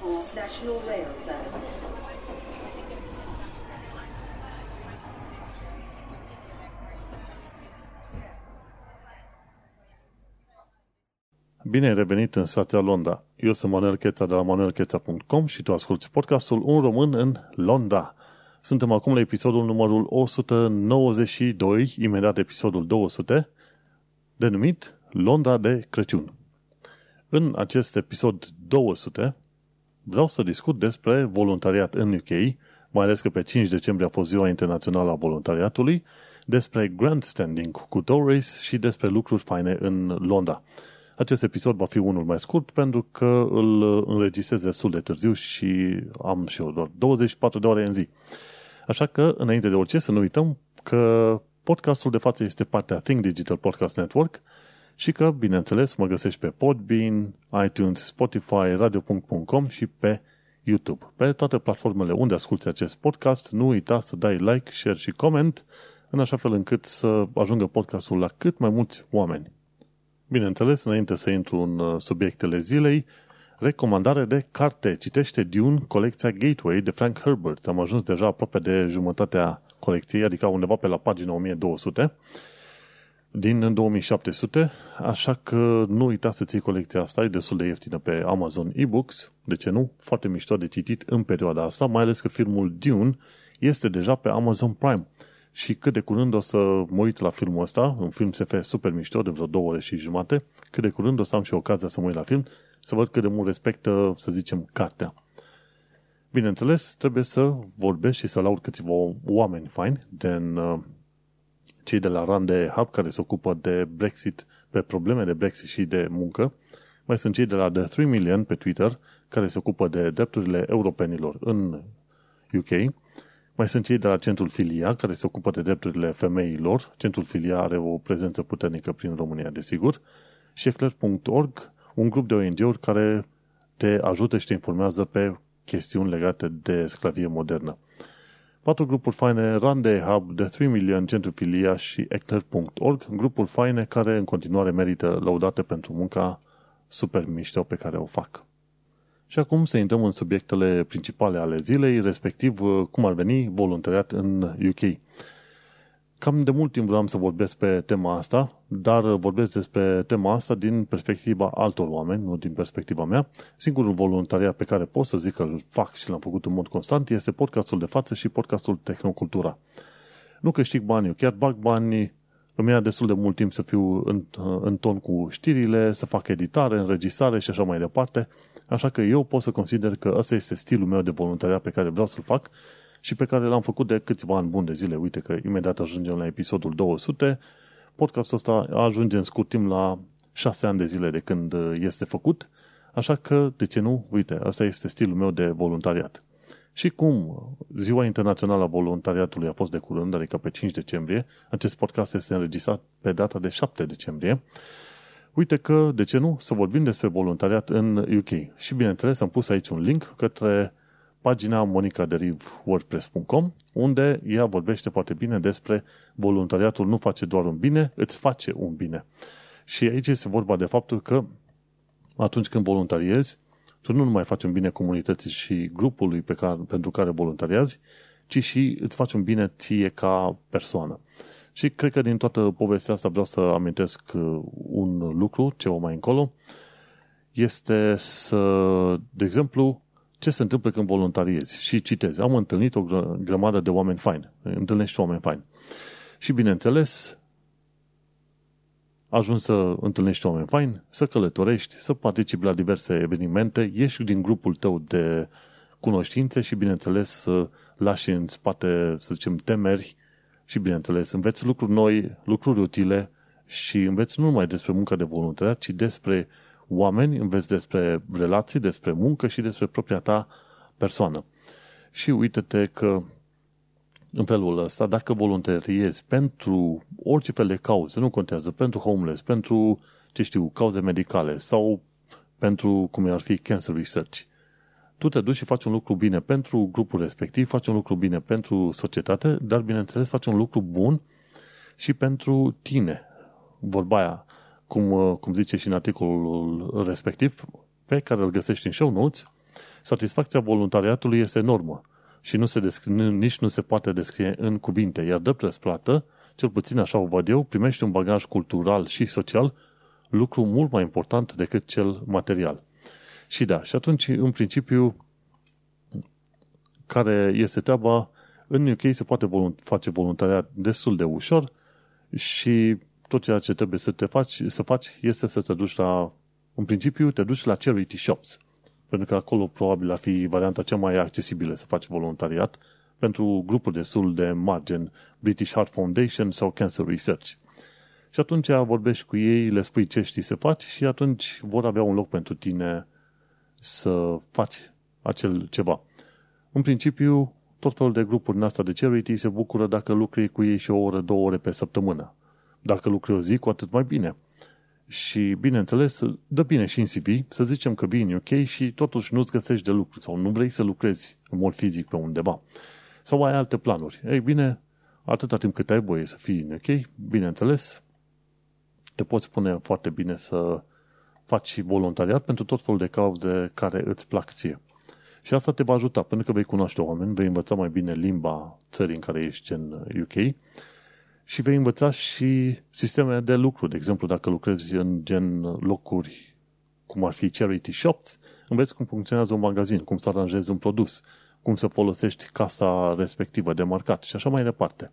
for National Rail Services. Bine ai revenit în stația Londra. Eu sunt Manuel Cheța de la manuelcheța.com și tu asculti podcastul Un Român în Londra. Suntem acum la episodul numărul 192, imediat episodul 200, denumit Londra de Crăciun. În acest episod 200 vreau să discut despre voluntariat în UK, mai ales că pe 5 decembrie a fost ziua internațională a voluntariatului, despre grandstanding cu Doris și despre lucruri faine în Londra. Acest episod va fi unul mai scurt pentru că îl înregistrez destul de târziu și am și eu doar 24 de ore în zi. Așa că, înainte de orice, să nu uităm că podcastul de față este partea Think Digital Podcast Network și că, bineînțeles, mă găsești pe Podbean, iTunes, Spotify, radio.com și pe YouTube. Pe toate platformele unde asculti acest podcast, nu uita să dai like, share și comment, în așa fel încât să ajungă podcastul la cât mai mulți oameni. Bineînțeles, înainte să intru în uh, subiectele zilei, recomandare de carte. Citește Dune, colecția Gateway de Frank Herbert. Am ajuns deja aproape de jumătatea colecției, adică undeva pe la pagina 1200 din 2700, așa că nu uita să ții colecția asta, e destul de ieftină pe Amazon e-books, de ce nu? Foarte mișto de citit în perioada asta, mai ales că filmul Dune este deja pe Amazon Prime. Și cât de curând o să mă uit la filmul ăsta, un film SF super mișto, de vreo două ore și jumate, cât de curând o să am și ocazia să mă uit la film, să văd cât de mult respectă, să zicem, cartea. Bineînțeles, trebuie să vorbesc și să laud câțiva oameni faini din uh, cei de la Rande Hub care se ocupă de Brexit, pe probleme de Brexit și de muncă. Mai sunt cei de la The 3 Million pe Twitter care se ocupă de drepturile europenilor în UK. Mai sunt cei de la Centrul Filia care se ocupă de drepturile femeilor. Centrul Filia are o prezență puternică prin România, desigur. Și eclair.org, un grup de ONG-uri care te ajută și te informează pe chestiuni legate de sclavie modernă. Patru grupuri faine, Rande Hub, The 3 Million, Centru Filia și Eclair.org, grupuri faine care în continuare merită laudate pentru munca super mișto pe care o fac. Și acum să intrăm în subiectele principale ale zilei, respectiv cum ar veni voluntariat în UK. Cam de mult timp vreau să vorbesc pe tema asta, dar vorbesc despre tema asta din perspectiva altor oameni, nu din perspectiva mea. Singurul voluntariat pe care pot să zic că îl fac și l-am făcut în mod constant este podcastul de față și podcastul Tehnocultura. Nu câștig bani, eu chiar bag bani, îmi ia destul de mult timp să fiu în, în ton cu știrile, să fac editare, înregistrare și așa mai departe, așa că eu pot să consider că ăsta este stilul meu de voluntariat pe care vreau să-l fac și pe care l-am făcut de câțiva ani buni de zile. Uite că imediat ajungem la episodul 200. Podcastul ăsta ajunge în scurt timp la 6 ani de zile de când uh, este făcut, așa că, de ce nu? Uite, asta este stilul meu de voluntariat. Și cum Ziua Internațională a Voluntariatului a fost de curând, adică pe 5 decembrie, acest podcast este înregistrat pe data de 7 decembrie, uite că, de ce nu, să vorbim despre voluntariat în UK. Și bineînțeles am pus aici un link către pagina monicaderiv.wordpress.com unde ea vorbește foarte bine despre voluntariatul nu face doar un bine, îți face un bine. Și aici este vorba de faptul că atunci când voluntariezi, tu nu numai faci un bine comunității și grupului pe care, pentru care voluntariezi, ci și îți faci un bine ție ca persoană. Și cred că din toată povestea asta vreau să amintesc uh, un lucru, ceva mai încolo, este să, de exemplu, ce se întâmplă când voluntariezi și citezi. Am întâlnit o grămadă de oameni faini. Întâlnești oameni faini. Și bineînțeles, ajungi să întâlnești oameni faini, să călătorești, să participi la diverse evenimente, ieși din grupul tău de cunoștințe și, bineînțeles, să lași în spate, să zicem, temeri și, bineînțeles, înveți lucruri noi, lucruri utile și înveți nu numai despre munca de voluntariat, ci despre oameni, înveți despre relații, despre muncă și despre propria ta persoană. Și uite-te că în felul ăsta, dacă voluntariezi pentru orice fel de cauze, nu contează, pentru homeless, pentru, ce știu, cauze medicale sau pentru, cum ar fi, cancer research, tu te duci și faci un lucru bine pentru grupul respectiv, faci un lucru bine pentru societate, dar, bineînțeles, faci un lucru bun și pentru tine. Vorba aia, cum, uh, cum zice și în articolul respectiv, pe care îl găsești în show notes, Satisfacția voluntariatului este enormă și nu se descrie, nici nu se poate descrie în cuvinte, iar de plată, cel puțin așa o văd eu, primești un bagaj cultural și social, lucru mult mai important decât cel material. Și da, și atunci, în principiu, care este treaba, în UK se poate face voluntariat destul de ușor și tot ceea ce trebuie să te faci, să faci este să te duci la, în principiu, te duci la charity shops. Pentru că acolo probabil ar fi varianta cea mai accesibilă să faci voluntariat pentru grupuri destul de margin, British Heart Foundation sau Cancer Research. Și atunci vorbești cu ei, le spui ce știi să faci și atunci vor avea un loc pentru tine să faci acel ceva. În principiu, tot felul de grupuri în asta de charity se bucură dacă lucrezi cu ei și o oră, două ore pe săptămână. Dacă lucrezi o zi, cu atât mai bine. Și, bineînțeles, dă bine și în CV, să zicem că vii în UK și totuși nu-ți găsești de lucru sau nu vrei să lucrezi în mod fizic pe undeva. Sau ai alte planuri. Ei bine, atâta timp cât ai voie să fii în UK, bineînțeles, te poți pune foarte bine să faci voluntariat pentru tot felul de cauze care îți plac ție. Și asta te va ajuta, pentru că vei cunoaște oameni, vei învăța mai bine limba țării în care ești în UK și vei învăța și sisteme de lucru. De exemplu, dacă lucrezi în gen locuri cum ar fi charity shops, înveți cum funcționează un magazin, cum să aranjezi un produs, cum să folosești casa respectivă de marcat și așa mai departe.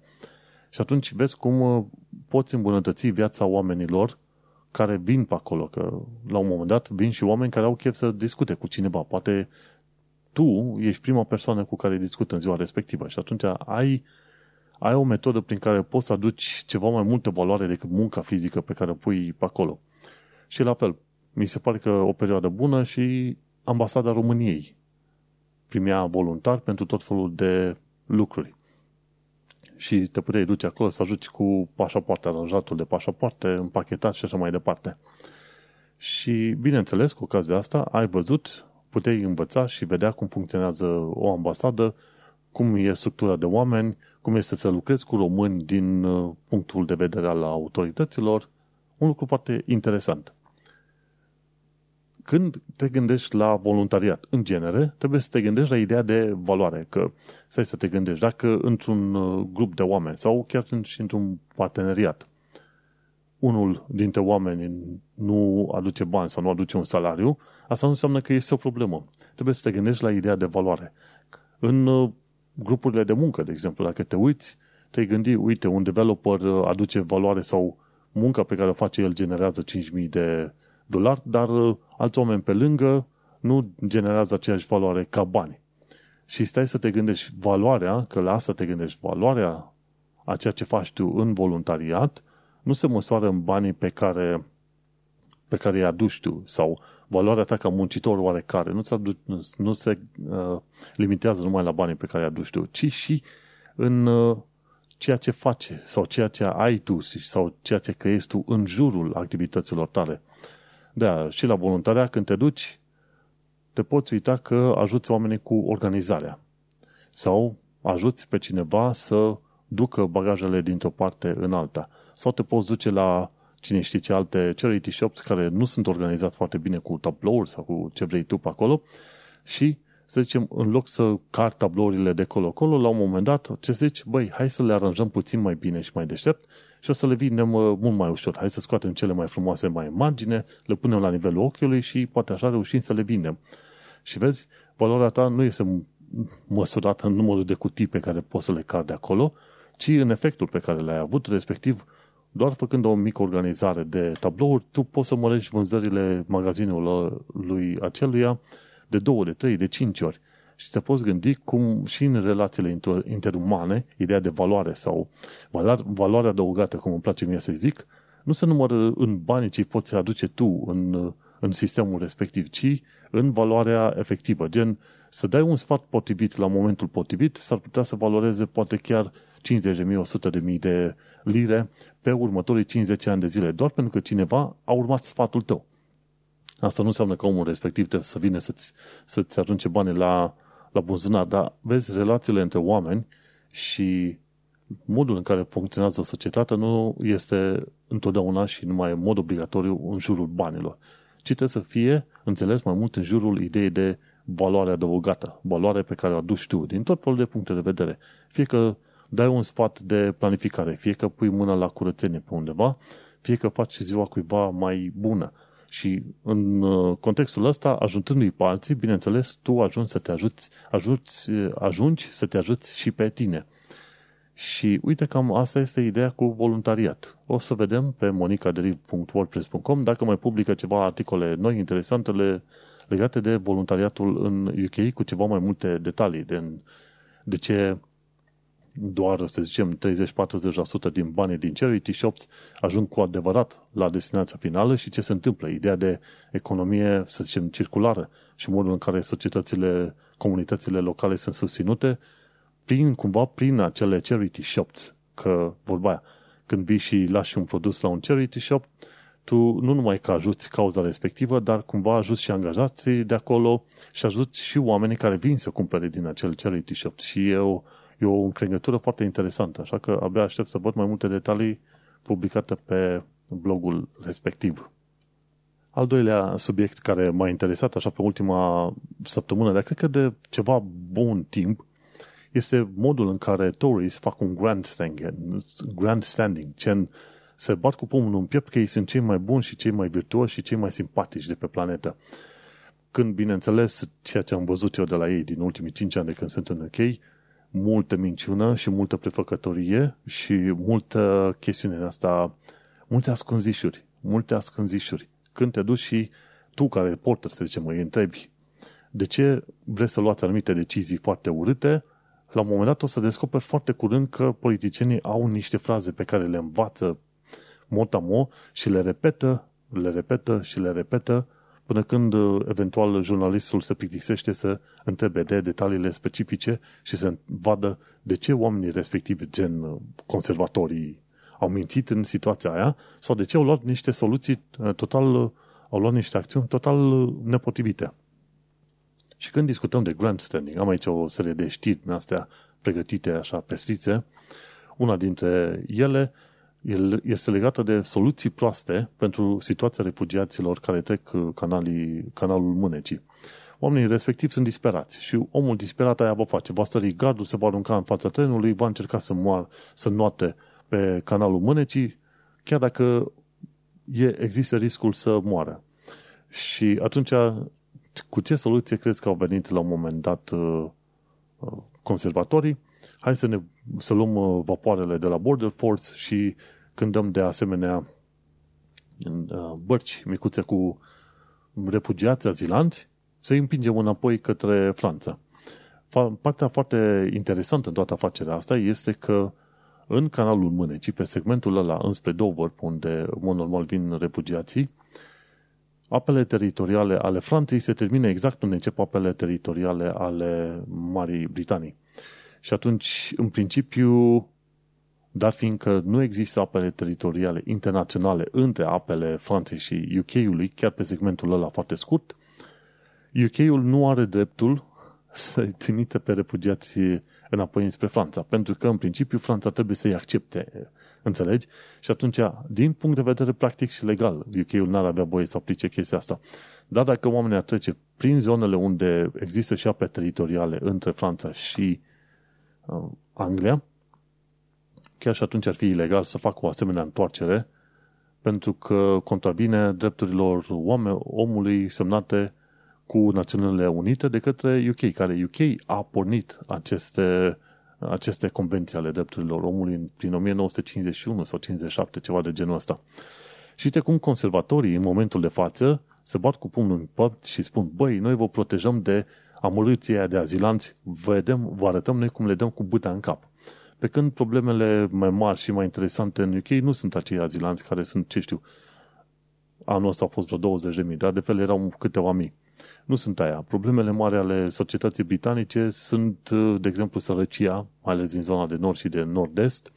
Și atunci vezi cum uh, poți îmbunătăți viața oamenilor care vin pe acolo, că la un moment dat vin și oameni care au chef să discute cu cineva. Poate tu ești prima persoană cu care discută în ziua respectivă și atunci ai, ai o metodă prin care poți să aduci ceva mai multă valoare decât munca fizică pe care o pui pe acolo. Și la fel, mi se pare că o perioadă bună și ambasada României primea voluntar pentru tot felul de lucruri. Și te puteai duce acolo să ajuți cu pașapoarte, aranjatul de pașapoarte, împachetat și așa mai departe. Și, bineînțeles, cu ocazia asta, ai văzut puteai învăța și vedea cum funcționează o ambasadă, cum e structura de oameni, cum este să lucrezi cu români din uh, punctul de vedere al autorităților. Un lucru foarte interesant. Când te gândești la voluntariat, în genere, trebuie să te gândești la ideea de valoare, că stai să te gândești dacă într-un uh, grup de oameni sau chiar și într-un parteneriat unul dintre oameni nu aduce bani sau nu aduce un salariu, asta nu înseamnă că este o problemă. Trebuie să te gândești la ideea de valoare. În uh, grupurile de muncă, de exemplu, dacă te uiți, te-ai gândi, uite, un developer uh, aduce valoare sau munca pe care o face el generează 5.000 de dolari, dar uh, alți oameni pe lângă nu generează aceeași valoare ca bani. Și stai să te gândești valoarea, că la asta te gândești, valoarea a ceea ce faci tu în voluntariat nu se măsoară în banii pe care, pe care îi aduci tu sau valoarea ta ca muncitor oarecare. Nu, aduci, nu, nu se uh, limitează numai la banii pe care îi aduci tu, ci și în uh, ceea ce face sau ceea ce ai tu sau ceea ce creezi tu în jurul activităților tale. Da, și la voluntariat când te duci, te poți uita că ajuți oamenii cu organizarea sau ajuți pe cineva să ducă bagajele dintr-o parte în alta sau te poți duce la cine știe ce alte charity shops care nu sunt organizați foarte bine cu tablouri sau cu ce vrei tu pe acolo și să zicem, în loc să car tablourile de colo-colo, la un moment dat, ce zici, băi, hai să le aranjăm puțin mai bine și mai deștept și o să le vindem uh, mult mai ușor. Hai să scoatem cele mai frumoase mai în margine, le punem la nivelul ochiului și poate așa reușim să le vindem. Și vezi, valoarea ta nu este măsurată în numărul de cutii pe care poți să le car de acolo, ci în efectul pe care l-ai avut, respectiv doar făcând o mică organizare de tablouri, tu poți să mărești vânzările magazinului aceluia de două, de trei, de cinci ori. Și te poți gândi cum și în relațiile interumane, ideea de valoare sau valoare adăugată, cum îmi place mie să zic, nu se numără în banii ce poți aduce tu în, în sistemul respectiv, ci în valoarea efectivă. Gen, să dai un sfat potrivit la momentul potrivit, s-ar putea să valoreze poate chiar 50.000, 100.000 de lire pe următorii 50 ani de zile, doar pentru că cineva a urmat sfatul tău. Asta nu înseamnă că omul respectiv trebuie să vină să-ți, să-ți arunce bani la, la buzunar, dar vezi, relațiile între oameni și modul în care funcționează o societate nu este întotdeauna și numai în mod obligatoriu în jurul banilor, ci trebuie să fie înțeles mai mult în jurul ideii de valoare adăugată, valoare pe care o aduci tu, din tot felul de puncte de vedere. Fie că dai un sfat de planificare, fie că pui mâna la curățenie pe undeva, fie că faci ziua cuiva mai bună. Și în uh, contextul ăsta, ajutându-i pe alții, bineînțeles, tu ajungi să te ajuți, ajuți, ajungi să te ajuți și pe tine. Și uite cam asta este ideea cu voluntariat. O să vedem pe monicaderiv.wordpress.com dacă mai publică ceva articole noi, interesante, legate de voluntariatul în UK cu ceva mai multe detalii de, de ce doar, să zicem, 30-40% din banii din charity shops ajung cu adevărat la destinația finală și ce se întâmplă. Ideea de economie, să zicem, circulară și modul în care societățile, comunitățile locale sunt susținute prin, cumva, prin acele charity shops. Că, vorba aia, când vii și lași un produs la un charity shop, tu nu numai că ajuți cauza respectivă, dar cumva ajuți și angajații de acolo și ajuți și oamenii care vin să cumpere din acel charity shop. Și e o, e o încrengătură foarte interesantă, așa că abia aștept să văd mai multe detalii publicate pe blogul respectiv. Al doilea subiect care m-a interesat așa pe ultima săptămână, dar cred că de ceva bun timp, este modul în care Tories fac un grandstanding, grandstanding gen se bat cu pumnul în piept că ei sunt cei mai buni și cei mai virtuoși și cei mai simpatici de pe planetă. Când, bineînțeles, ceea ce am văzut eu de la ei din ultimii 5 ani de când sunt în UK, multă minciună și multă prefăcătorie și multă chestiune asta, multe ascunzișuri, multe ascunzișuri. Când te duci și tu, ca reporter, să zicem, îi întrebi de ce vreți să luați anumite decizii foarte urâte, la un moment dat o să descoperi foarte curând că politicienii au niște fraze pe care le învață motamo și le repetă, le repetă și le repetă până când uh, eventual jurnalistul se plictisește să întrebe de detaliile specifice și să vadă de ce oamenii respectivi, gen uh, conservatorii, au mințit în situația aia sau de ce au luat niște soluții uh, total, au luat niște acțiuni total nepotrivite. Și când discutăm de grandstanding, am aici o serie de știri din astea pregătite așa pestrițe, una dintre ele este legată de soluții proaste pentru situația refugiaților care trec uh, canalii, canalul Mânecii. Oamenii respectiv sunt disperați și omul disperat aia va face. Va stări gardul, se va arunca în fața trenului, va încerca să moară, să noate pe canalul Mânecii, chiar dacă e, există riscul să moară. Și atunci, cu ce soluție crezi că au venit la un moment dat uh, uh, conservatorii? Hai să, ne, să luăm vapoarele de la Border Force și când dăm de asemenea uh, bărci micuțe cu refugiați, azilanți, să îi împingem înapoi către Franța. Partea foarte interesantă în toată afacerea asta este că în canalul Mânecii, pe segmentul ăla înspre Dover, unde în mod normal vin refugiații, apele teritoriale ale Franței se termină exact unde încep apele teritoriale ale Marii Britanii. Și atunci, în principiu, dar fiindcă nu există apele teritoriale internaționale între apele Franței și UK-ului, chiar pe segmentul ăla foarte scurt, UK-ul nu are dreptul să-i trimite pe refugiații înapoi înspre Franța, pentru că, în principiu, Franța trebuie să-i accepte, înțelegi? Și atunci, din punct de vedere practic și legal, UK-ul n-ar avea voie să aplice chestia asta. Dar dacă oamenii ar trece prin zonele unde există și ape teritoriale între Franța și uh, Anglia, chiar și atunci ar fi ilegal să facă o asemenea întoarcere, pentru că contravine drepturilor omului semnate cu Națiunile Unite de către UK, care UK a pornit aceste, aceste convenții ale drepturilor omului prin 1951 sau 57, ceva de genul ăsta. Și uite cum conservatorii, în momentul de față, se bat cu pumnul în păpt și spun, băi, noi vă protejăm de amărâția de azilanți, vedem, vă arătăm noi cum le dăm cu bâta în cap. Pe când problemele mai mari și mai interesante în UK nu sunt acei azilanți care sunt, ce știu, anul ăsta au fost vreo 20.000, dar de fel erau câteva mii. Nu sunt aia. Problemele mari ale societății britanice sunt, de exemplu, sărăcia, mai ales din zona de nord și de nord-est,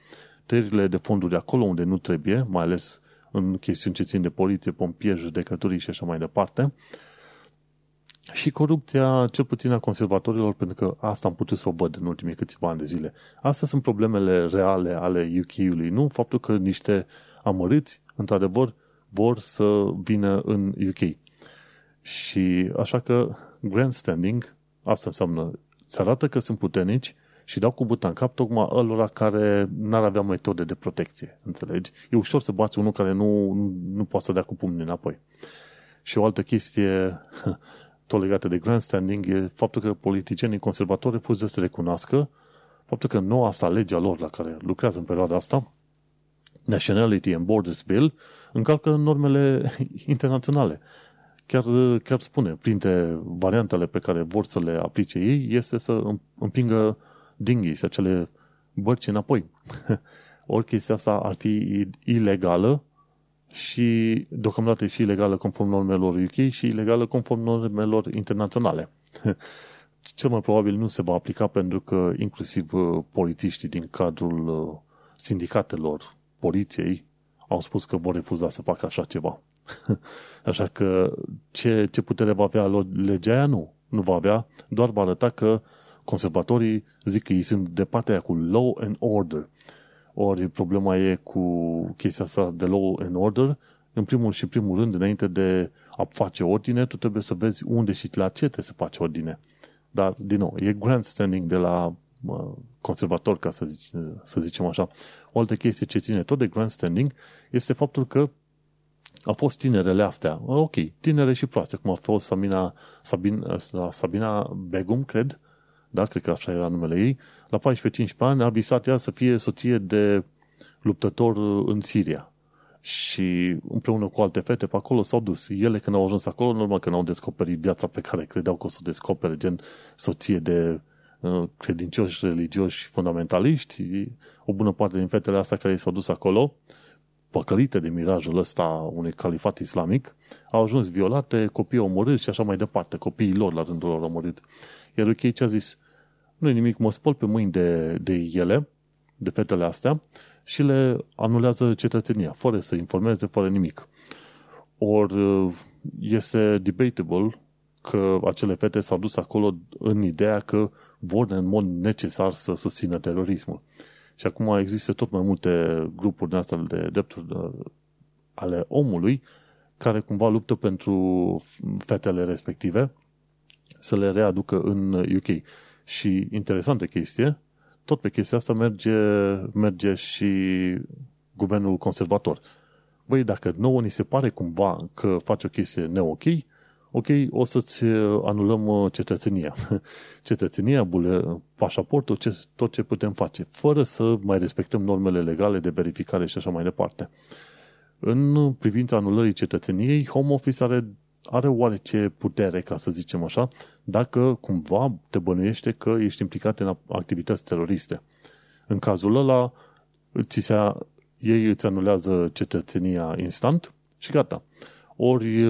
tăierile de fonduri acolo unde nu trebuie, mai ales în chestiuni ce țin de poliție, pompieri, judecătorii și așa mai departe, și corupția, cel puțin a conservatorilor, pentru că asta am putut să o văd în ultimii câțiva ani de zile. Astea sunt problemele reale ale UK-ului, nu faptul că niște amărâți, într-adevăr, vor să vină în UK. Și așa că grandstanding, asta înseamnă, se arată că sunt puternici și dau cu buta în cap tocmai ălora care n-ar avea metode de protecție, înțelegi? E ușor să bați unul care nu, nu, nu poate să dea cu pumnii înapoi. Și o altă chestie tot legată de grandstanding e faptul că politicienii conservatori refuză să recunoască faptul că noua asta legea lor la care lucrează în perioada asta, Nationality and Borders Bill, încalcă normele internaționale. Chiar, chiar spune, printre variantele pe care vor să le aplice ei, este să împingă dinghii, să acele bărci înapoi. Ori chestia asta ar fi ilegală și deocamdată e și ilegală conform normelor UK și ilegală conform normelor internaționale. Cel mai probabil nu se va aplica pentru că inclusiv uh, polițiștii din cadrul uh, sindicatelor poliției au spus că vor refuza să facă așa ceva. Așa că ce, ce putere va avea legea aia? Nu. Nu va avea, doar va arăta că conservatorii zic că ei sunt de partea cu law and order. Ori problema e cu chestia asta de law and order, în primul și primul rând, înainte de a face ordine, tu trebuie să vezi unde și la ce trebuie să faci ordine. Dar, din nou, e grandstanding de la uh, conservator, ca să, zic, să zicem așa. O altă chestie ce ține tot de grandstanding este faptul că au fost tinerele astea, ok, tinere și proaste, cum a fost Sabina, Sabina, Sabina Begum, cred, da, cred că așa era numele ei, la 14-15 ani a visat ea să fie soție de luptător în Siria. Și împreună cu alte fete pe acolo s-au dus. Ele când au ajuns acolo, normal că n-au descoperit viața pe care credeau că o să o descopere, gen soție de uh, credincioși, religioși, fundamentaliști. O bună parte din fetele astea care s-au dus acolo, păcălite de mirajul ăsta unui califat islamic, au ajuns violate, copii omorâți și așa mai departe, copiii lor la rândul lor omorât. Iar ok, ce a zis? Nu e nimic, mă spăl pe mâini de, de ele, de fetele astea, și le anulează cetățenia, fără să informeze, fără nimic. Ori este debatable că acele fete s-au dus acolo în ideea că vor în mod necesar să susțină terorismul. Și acum există tot mai multe grupuri de astea de drepturi ale omului care cumva luptă pentru fetele respective să le readucă în UK. Și interesantă chestie, tot pe chestia asta merge, merge și guvernul conservator. Băi, dacă nouă ni se pare cumva că face o chestie neok, ok, o să-ți anulăm uh, cetățenia. cetățenia, bule, pașaportul, ce, tot ce putem face, fără să mai respectăm normele legale de verificare și așa mai departe. În privința anulării cetățeniei, Home Office are are oarece putere, ca să zicem așa, dacă cumva te bănuiește că ești implicat în activități teroriste. În cazul ăla, ți se, ei îți anulează cetățenia instant și gata. Ori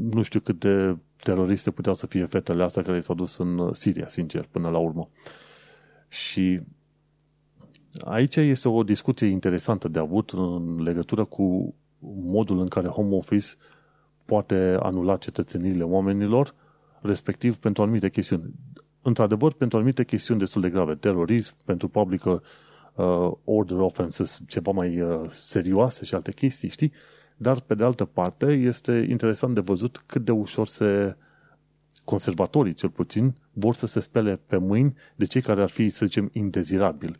nu știu cât de teroriste puteau să fie fetele astea care s-au dus în Siria, sincer, până la urmă. Și aici este o discuție interesantă de avut în legătură cu modul în care home office poate anula cetățeniile oamenilor, respectiv pentru anumite chestiuni. Într-adevăr, pentru anumite chestiuni destul de grave, terorism, pentru public uh, order offenses, ceva mai uh, serioase și alte chestii, știi? Dar, pe de altă parte, este interesant de văzut cât de ușor se conservatorii, cel puțin, vor să se spele pe mâini de cei care ar fi, să zicem, indezirabili.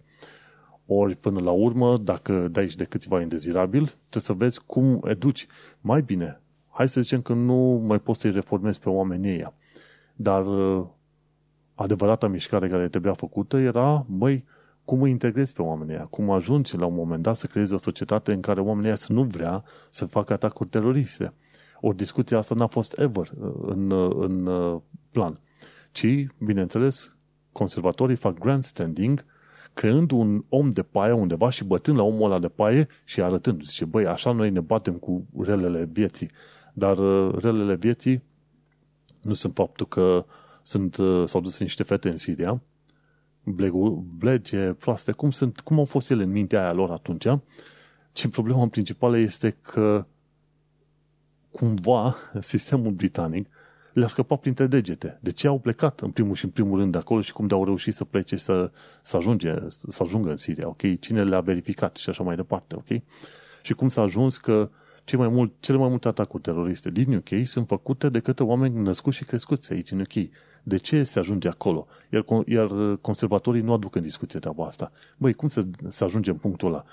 Ori, până la urmă, dacă dai și de câțiva indezirabil, trebuie să vezi cum educi. Mai bine, hai să zicem că nu mai poți să-i reformezi pe oamenii ăia. Dar uh, adevărata mișcare care trebuia făcută era, băi, cum îi integrezi pe oamenii ăia? Cum ajungi la un moment dat să creezi o societate în care oamenii ăia să nu vrea să facă atacuri teroriste? O discuție asta n-a fost ever uh, în, uh, în plan. Ci, bineînțeles, conservatorii fac grandstanding creând un om de paie undeva și bătând la omul ăla de paie și arătând, zice, băi, așa noi ne batem cu relele vieții. Dar uh, relele vieții nu sunt faptul că sunt, uh, s-au dus niște fete în Siria, blege, proaste, cum, sunt, cum au fost ele în mintea aia lor atunci, ci problema principală este că cumva sistemul britanic le-a scăpat printre degete. De ce au plecat în primul și în primul rând de acolo și cum de au reușit să plece să, să, ajunge, să ajungă în Siria, ok? Cine le-a verificat și așa mai departe, ok? Și cum s-a ajuns că cei mai mult, cele mai multe atacuri teroriste din UK sunt făcute de către oameni născuți și crescuți aici în UK. De ce se ajunge acolo? Iar, iar conservatorii nu aduc în discuție treaba asta. Băi, cum să, să ajungem în punctul ăla?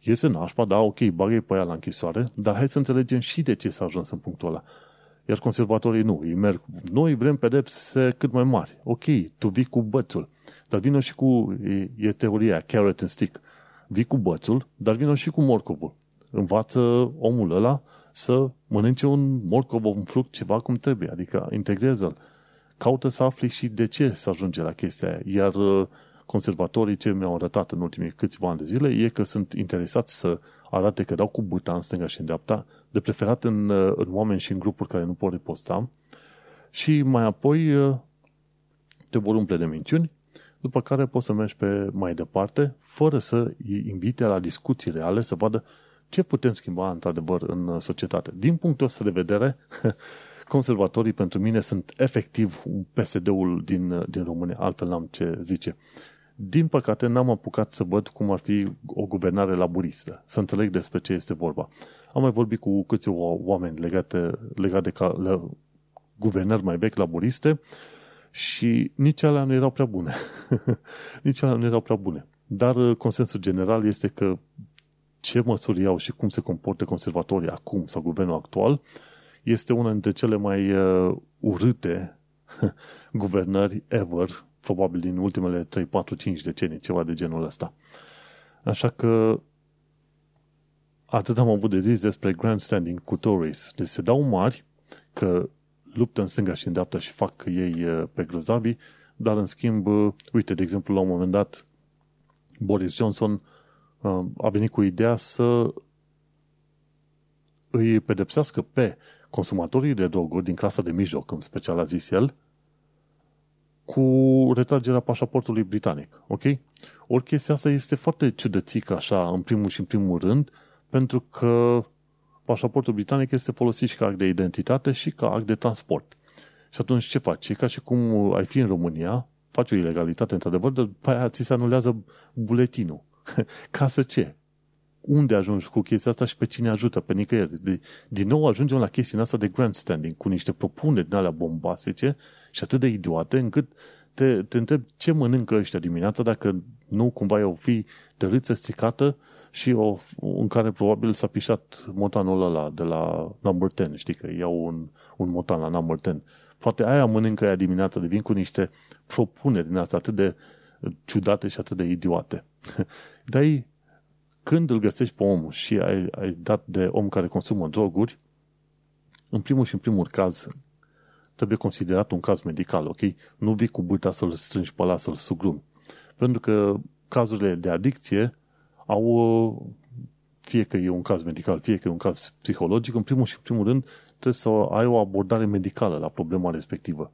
Iese nașpa, da, ok, bagă pe ea la închisoare, dar hai să înțelegem și de ce s-a ajuns în punctul ăla. Iar conservatorii nu, ei merg, noi vrem pedepse cât mai mari. Ok, tu vii cu bățul, dar vină și cu, e, e teoria, carrot and stick. Vii cu bățul, dar vină și cu morcovul. Învață omul ăla să mănânce un morcov, un fruct, ceva cum trebuie, adică integrează-l. Caută să afli și de ce să ajunge la chestia aia. Iar uh, conservatorii ce mi-au arătat în ultimii câțiva ani de zile e că sunt interesați să arate că dau cu buta în stânga și în dreapta, de preferat în, în oameni și în grupuri care nu pot riposta, și mai apoi te vor umple de minciuni, după care poți să mergi pe mai departe, fără să îi invite la discuții reale, să vadă ce putem schimba într-adevăr în societate. Din punctul ăsta de vedere, conservatorii pentru mine sunt efectiv un PSD-ul din, din România, altfel n-am ce zice. Din păcate, n-am apucat să văd cum ar fi o guvernare laburistă, să înțeleg despre ce este vorba. Am mai vorbit cu câțiva oameni legate, legate de ca, le, guvernări mai vechi laburiste și nici alea nu erau prea bune. nici alea nu erau prea bune. Dar uh, consensul general este că ce măsuri iau și cum se comportă conservatorii acum sau guvernul actual este una dintre cele mai uh, urâte guvernări ever probabil din ultimele 3, 4, 5 decenii, ceva de genul ăsta. Așa că atât am avut de zis despre grandstanding cu Tories. Deci se dau mari că luptă în stânga și în dreapta și fac ei uh, pe grozavi, dar în schimb, uh, uite, de exemplu, la un moment dat, Boris Johnson uh, a venit cu ideea să îi pedepsească pe consumatorii de droguri din clasa de mijloc, în special a zis el, cu retragerea pașaportului britanic. Ok? Ori chestia asta este foarte ciudățică așa, în primul și în primul rând, pentru că pașaportul britanic este folosit și ca act de identitate și ca act de transport. Și atunci ce faci? E ca și cum ai fi în România, faci o ilegalitate într-adevăr, dar pe aia ți se anulează buletinul. ca să ce? Unde ajungi cu chestia asta și pe cine ajută? Pe nicăieri. De, din nou ajungem la chestia asta de grandstanding, cu niște propuneri din alea bombasice și atât de idiote încât te, te întreb ce mănâncă ăștia dimineața dacă nu cumva e o fi de râță stricată și o, în care probabil s-a pișat motanul ăla de la number 10, știi că iau un, un motan la number 10. Poate aia mănâncă aia dimineața, devin cu niște propuneri din asta atât de ciudate și atât de idiote. Dar când îl găsești pe omul și ai, ai dat de om care consumă droguri, în primul și în primul caz, trebuie considerat un caz medical, ok? Nu vii cu bâta să-l strângi pe ăla, să-l sugrumi. Pentru că cazurile de adicție au, fie că e un caz medical, fie că e un caz psihologic, în primul și în primul rând trebuie să ai o abordare medicală la problema respectivă.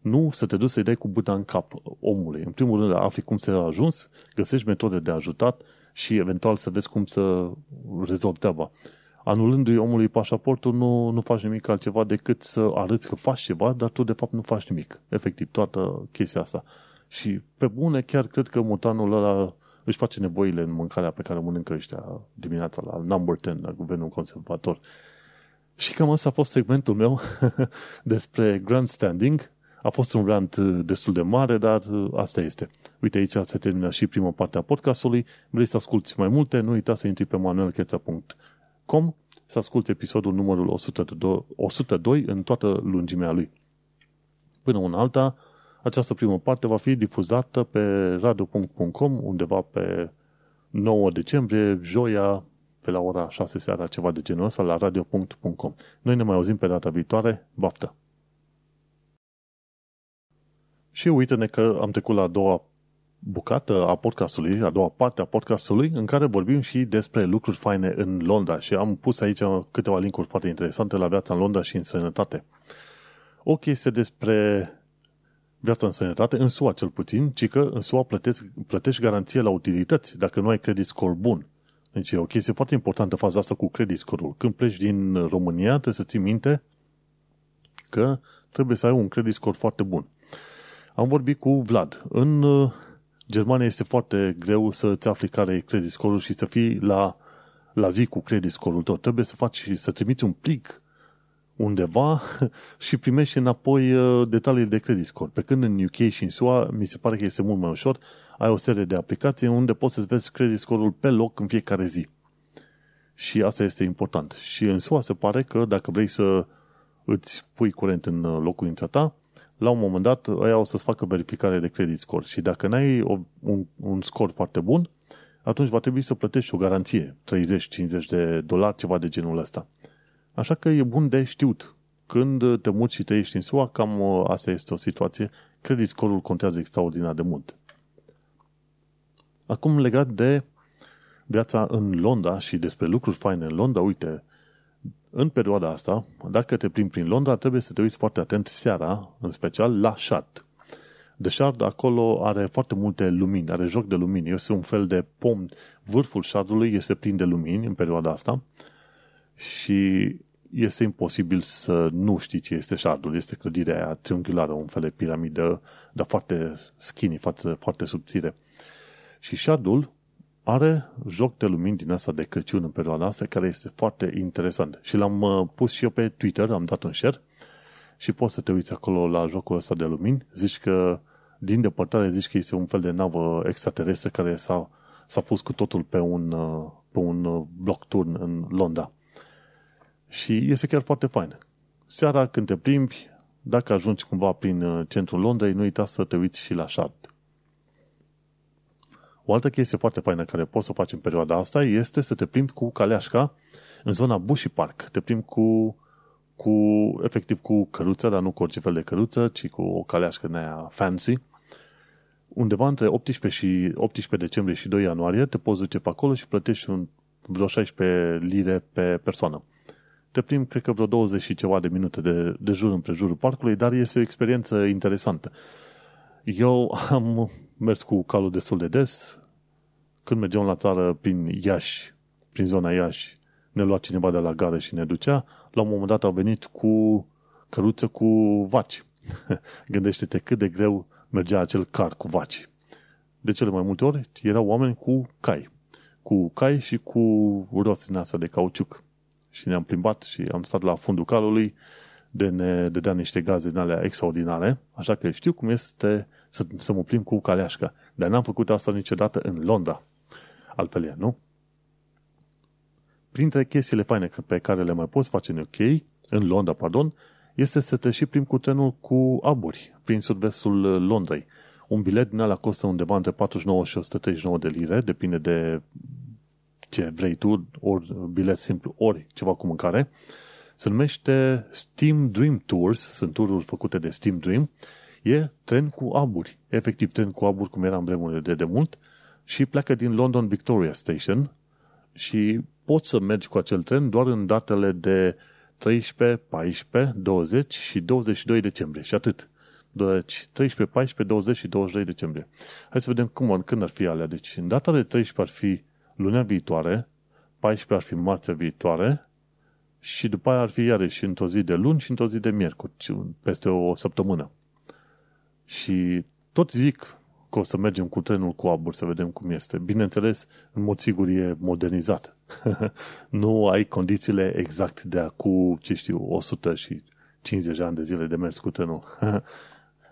Nu să te duci să-i dai cu bâta în cap omului. În primul rând afli cum se a ajuns, găsești metode de ajutat și eventual să vezi cum să rezolvi treaba anulându-i omului pașaportul, nu, nu faci nimic altceva decât să arăți că faci ceva, dar tu de fapt nu faci nimic. Efectiv, toată chestia asta. Și pe bune, chiar cred că mutanul ăla își face nevoile în mâncarea pe care o mănâncă ăștia dimineața la number 10, la guvernul conservator. Și cam asta a fost segmentul meu despre grandstanding. A fost un rant destul de mare, dar asta este. Uite, aici se termină și prima parte a podcastului. Vrei să asculti mai multe? Nu uita să intri pe manuelcheța.com com să asculti episodul numărul 102, 102 în toată lungimea lui. Până în alta, această primă parte va fi difuzată pe radio.com undeva pe 9 decembrie, joia, pe la ora 6 seara, ceva de genul ăsta, la radio.com. Noi ne mai auzim pe data viitoare. Baftă! Și uite-ne că am trecut la a doua bucată a podcastului, a doua parte a podcastului, în care vorbim și despre lucruri faine în Londra și am pus aici câteva linkuri foarte interesante la viața în Londra și în sănătate. O chestie despre viața în sănătate, în SUA cel puțin, ci că în SUA plătești, plătești garanție la utilități dacă nu ai credit score bun. Deci e o chestie foarte importantă faza asta cu credit score-ul. Când pleci din România, trebuie să ții minte că trebuie să ai un credit score foarte bun. Am vorbit cu Vlad. În Germania este foarte greu să-ți afli care e credit score și să fii la la zi cu credit score-ul tău. Trebuie să faci, să trimiți un plic undeva și primești înapoi uh, detalii de credit score. Pe când în UK și în SUA, mi se pare că este mult mai ușor, ai o serie de aplicații unde poți să-ți vezi credit score-ul pe loc în fiecare zi. Și asta este important. Și în SUA se pare că dacă vrei să îți pui curent în uh, locuința ta, la un moment dat ăia o să-ți facă verificare de credit score și dacă n-ai o, un, un scor foarte bun, atunci va trebui să plătești o garanție, 30-50 de dolari, ceva de genul ăsta. Așa că e bun de știut. Când te muți și te ești în SUA, cam uh, asta este o situație. Credit score-ul contează extraordinar de mult. Acum legat de viața în Londra și despre lucruri faine în Londra, uite, în perioada asta, dacă te plimbi prin Londra, trebuie să te uiți foarte atent seara, în special, la Shard. The Shard acolo are foarte multe lumini, are joc de lumini. Este un fel de pom. Vârful Shardului este plin de lumini în perioada asta și este imposibil să nu știi ce este Shardul. Este clădirea aia triunghiulară, un fel de piramidă, dar foarte skinny, foarte, foarte subțire. Și Shardul are joc de lumini din asta de Crăciun în perioada asta, care este foarte interesant. Și l-am uh, pus și eu pe Twitter, am dat un share și poți să te uiți acolo la jocul ăsta de lumini. Zici că, din depărtare, zici că este un fel de navă extraterestră care s-a, s-a pus cu totul pe un, uh, pe un uh, block turn în Londra. Și este chiar foarte fain. Seara, când te plimbi, dacă ajungi cumva prin centrul Londrei, nu uita să te uiți și la Shard. O altă chestie foarte faină care poți să o faci în perioada asta este să te plimbi cu caleașca în zona Bushi Park. Te plimbi cu, cu efectiv cu căruță, dar nu cu orice fel de căruță, ci cu o caleașcă în aia fancy. Undeva între 18, și, 18 decembrie și 2 ianuarie te poți duce pe acolo și plătești un, vreo 16 lire pe persoană. Te plimbi, cred că vreo 20 și ceva de minute de, de jur împrejurul parcului, dar este o experiență interesantă. Eu am mers cu calul destul de des, când mergeam la țară prin Iași, prin zona Iași, ne lua cineva de la gară și ne ducea, la un moment dat au venit cu căruță cu vaci. Gândește-te cât de greu mergea acel car cu vaci. De cele mai multe ori erau oameni cu cai. Cu cai și cu roți din asta de cauciuc. Și ne-am plimbat și am stat la fundul calului de ne dădea niște gaze din alea extraordinare, așa că știu cum este să, să mă plimb cu caleașca. Dar n-am făcut asta niciodată în Londra altfel nu? Printre chestiile faine pe care le mai poți face în UK, în Londra, pardon, este să te și plimbi cu trenul cu aburi prin sud-vestul Londrei. Un bilet din ala costă undeva între 49 și 139 de lire, depinde de ce vrei tu, ori bilet simplu, ori ceva cu mâncare. Se numește Steam Dream Tours, sunt tururi făcute de Steam Dream, e tren cu aburi, efectiv tren cu aburi cum era în vremurile de demult, și pleacă din London Victoria Station și poți să mergi cu acel tren doar în datele de 13, 14, 20 și 22 decembrie și atât. Deci 13, 14, 20 și 22 decembrie. Hai să vedem cum, când ar fi alea. Deci în data de 13 ar fi lunea viitoare, 14 ar fi marțea viitoare și după aia ar fi iarăși într-o zi de luni și într-o zi de miercuri, peste o săptămână. Și tot zic, că o să mergem cu trenul cu abur să vedem cum este. Bineînțeles, în mod sigur e modernizat. nu ai condițiile exact de acum, ce știu, 100 și 50 de ani de zile de mers cu trenul.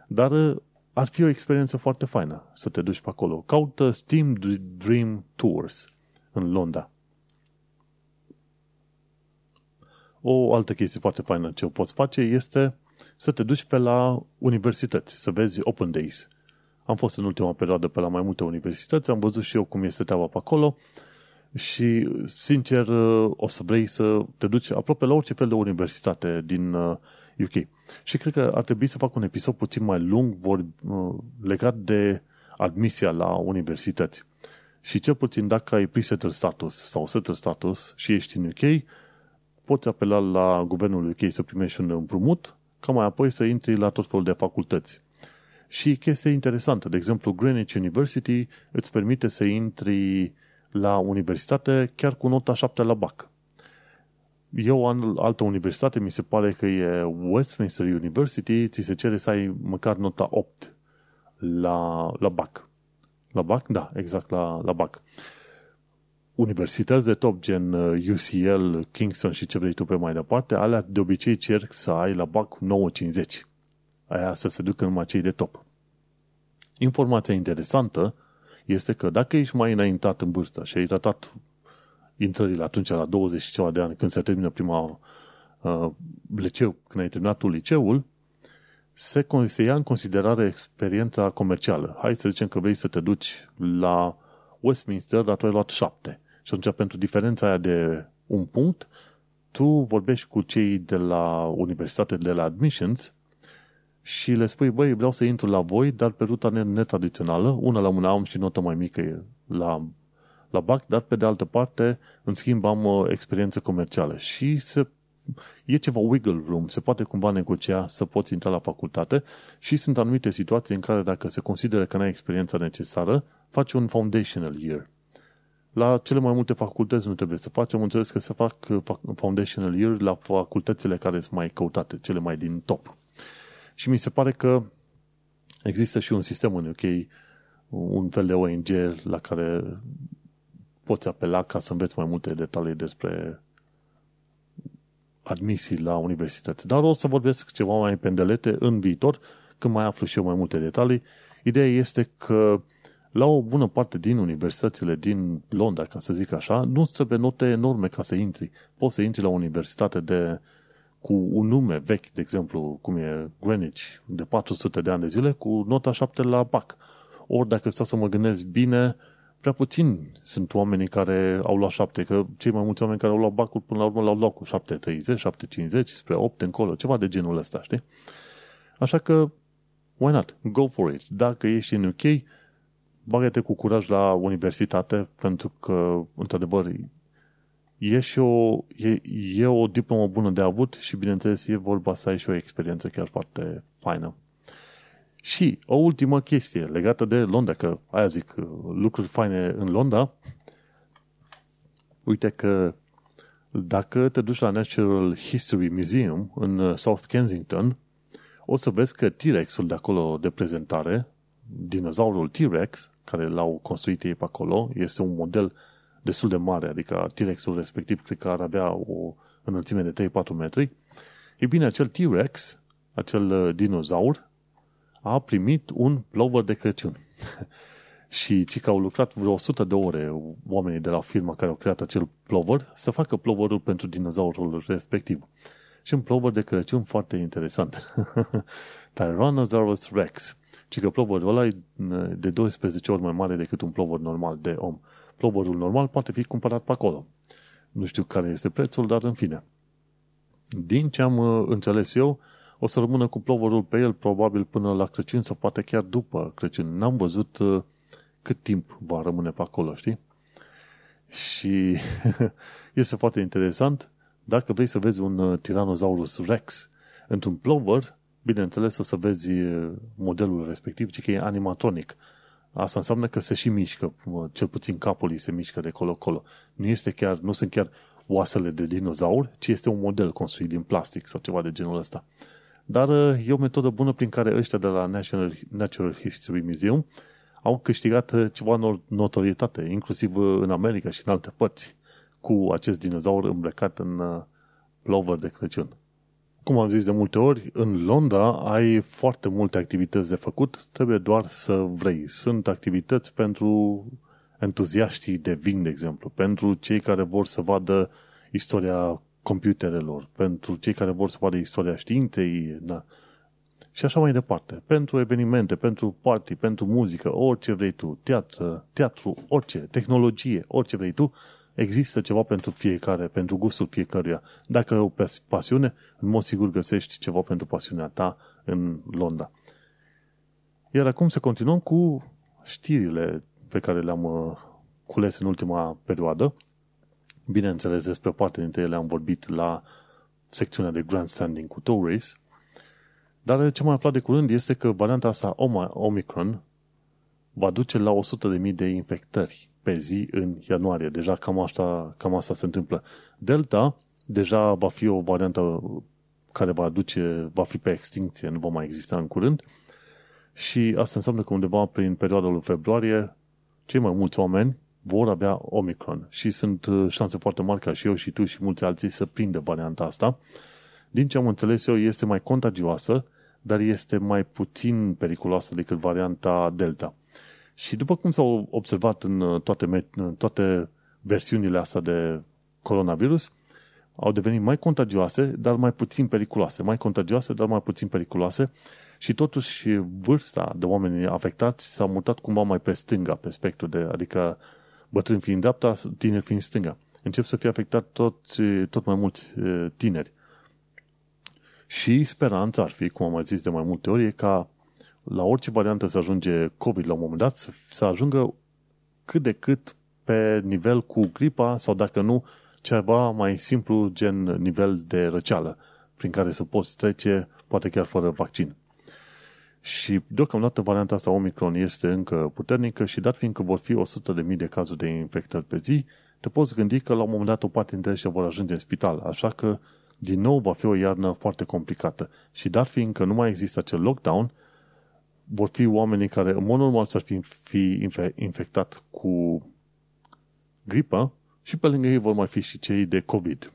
Dar uh, ar fi o experiență foarte faină să te duci pe acolo. Caută Steam Dream Tours în Londra. O altă chestie foarte faină ce o poți face este să te duci pe la universități, să vezi Open Days. Am fost în ultima perioadă pe la mai multe universități, am văzut și eu cum este treaba pe acolo și, sincer, o să vrei să te duci aproape la orice fel de universitate din UK. Uh, și cred că ar trebui să fac un episod puțin mai lung vor, uh, legat de admisia la universități. Și cel puțin dacă ai pre-settled status sau settled status și ești în UK, poți apela la guvernul UK să primești un împrumut, ca mai apoi să intri la tot felul de facultăți. Și chestie interesantă, de exemplu, Greenwich University îți permite să intri la universitate chiar cu nota 7 la BAC. Eu, în altă universitate, mi se pare că e Westminster University, ți se cere să ai măcar nota 8 la, la BAC. La BAC? Da, exact, la, la BAC. Universități de top, gen UCL, Kingston și ce vrei tu pe mai departe, alea de obicei cer să ai la BAC 950. Aia să se ducă numai cei de top. Informația interesantă este că dacă ești mai înaintat în vârstă și ai ratat intrările atunci la 20 și ceva de ani, când se termină prima uh, liceu, când ai terminat tu liceul, se, se ia în considerare experiența comercială. Hai să zicem că vrei să te duci la Westminster, dar tu ai luat șapte. Și atunci, pentru diferența aia de un punct, tu vorbești cu cei de la universitate, de la admissions, și le spui, băi, vreau să intru la voi, dar pe ruta netradițională, una la una am și notă mai mică la, la BAC, dar pe de altă parte, în schimb, am o uh, experiență comercială și se, e ceva wiggle room, se poate cumva negocia să poți intra la facultate și sunt anumite situații în care dacă se consideră că n-ai experiența necesară, faci un foundational year. La cele mai multe facultăți nu trebuie să facem, înțeles că se fac uh, foundational year la facultățile care sunt mai căutate, cele mai din top. Și mi se pare că există și un sistem în UK, un fel de ONG la care poți apela ca să înveți mai multe detalii despre admisii la universități. Dar o să vorbesc ceva mai pendelete în viitor, când mai aflu și eu mai multe detalii. Ideea este că la o bună parte din universitățile din Londra, ca să zic așa, nu trebuie note enorme ca să intri. Poți să intri la o universitate de cu un nume vechi, de exemplu, cum e Greenwich, de 400 de ani de zile, cu nota 7 la BAC. Ori dacă stau să mă gândesc bine, prea puțin sunt oamenii care au luat 7, că cei mai mulți oameni care au luat bacul până la urmă l-au luat cu 7.30, 7.50, spre 8 încolo, ceva de genul ăsta, știi? Așa că, why not? Go for it. Dacă ești în UK, bagă-te cu curaj la universitate, pentru că, într-adevăr, e și o, e, e o diplomă bună de avut și, bineînțeles, e vorba să ai și o experiență chiar foarte faină. Și o ultimă chestie legată de Londra, că aia zic, lucruri faine în Londra, uite că dacă te duci la Natural History Museum în South Kensington, o să vezi că T-Rex-ul de acolo de prezentare, dinozaurul T-Rex, care l-au construit ei pe acolo, este un model destul de mare, adică T-Rex-ul respectiv cred că ar avea o înălțime de 3-4 metri. E bine, acel T-Rex, acel uh, dinozaur, a primit un plover de Crăciun. și ci că au lucrat vreo 100 de ore oamenii de la firma care au creat acel plover să facă ploverul pentru dinozaurul respectiv. Și un plover de Crăciun foarte interesant. Tyrannosaurus Rex. Ci că ploverul ăla e uh, de 12 ori mai mare decât un plover normal de om. Ploverul normal poate fi cumpărat pe acolo. Nu știu care este prețul, dar în fine. Din ce am uh, înțeles eu, o să rămână cu ploverul pe el probabil până la Crăciun sau poate chiar după Crăciun. N-am văzut uh, cât timp va rămâne pe acolo, știi? Și este foarte interesant. Dacă vrei să vezi un uh, Tyrannosaurus Rex într-un plover, bineînțeles o să vezi modelul respectiv, ci că e animatronic. Asta înseamnă că se și mișcă, cel puțin capul îi se mișcă de colo-colo. Nu, este chiar, nu sunt chiar oasele de dinozaur, ci este un model construit din plastic sau ceva de genul ăsta. Dar uh, e o metodă bună prin care ăștia de la National, Natural History Museum au câștigat uh, ceva notorietate, inclusiv uh, în America și în alte părți, cu acest dinozaur îmbrăcat în plover de Crăciun cum am zis de multe ori, în Londra ai foarte multe activități de făcut, trebuie doar să vrei. Sunt activități pentru entuziaștii de vin, de exemplu, pentru cei care vor să vadă istoria computerelor, pentru cei care vor să vadă istoria științei, da. Și așa mai departe. Pentru evenimente, pentru party, pentru muzică, orice vrei tu, teatru, teatru, orice, tehnologie, orice vrei tu, Există ceva pentru fiecare, pentru gustul fiecăruia. Dacă ai o pasiune, în mod sigur găsești ceva pentru pasiunea ta în Londra. Iar acum să continuăm cu știrile pe care le-am uh, cules în ultima perioadă. Bineînțeles, despre parte dintre ele am vorbit la secțiunea de grandstanding cu tow race, dar ce mai aflat de curând este că varianta asta Omicron va duce la 100.000 de infectări pe zi în ianuarie. Deja cam asta, cam asta se întâmplă. Delta deja va fi o variantă care va duce, va fi pe extinție, nu va mai exista în curând. Și asta înseamnă că undeva prin perioada lui februarie, cei mai mulți oameni vor avea Omicron și sunt uh, șanse foarte mari ca și eu și tu și mulți alții să prindă varianta asta. Din ce am înțeles eu, este mai contagioasă, dar este mai puțin periculoasă decât varianta Delta. Și după cum s-au observat în uh, toate, în toate versiunile astea de coronavirus, au devenit mai contagioase, dar mai puțin periculoase. Mai contagioase, dar mai puțin periculoase și totuși vârsta de oameni afectați s-a mutat cumva mai pe stânga, pe spectru de, adică bătrâni fiind dreapta, tineri fiind stânga. Încep să fie afectat tot, tot mai mulți tineri. Și speranța ar fi, cum am mai zis de mai multe ori, e ca la orice variantă să ajunge COVID la un moment dat, să, să ajungă cât de cât pe nivel cu gripa sau dacă nu, ceva mai simplu gen nivel de răceală prin care să poți trece, poate chiar fără vaccin. Și deocamdată varianta asta Omicron este încă puternică și dat fiindcă vor fi 100.000 de cazuri de infectări pe zi, te poți gândi că la un moment dat o parte dintre ei vor ajunge în spital. Așa că, din nou, va fi o iarnă foarte complicată. Și dat fiindcă nu mai există acel lockdown, vor fi oamenii care, în mod normal, s-ar fi, fi infectat cu gripă și pe lângă ei vor mai fi și cei de COVID.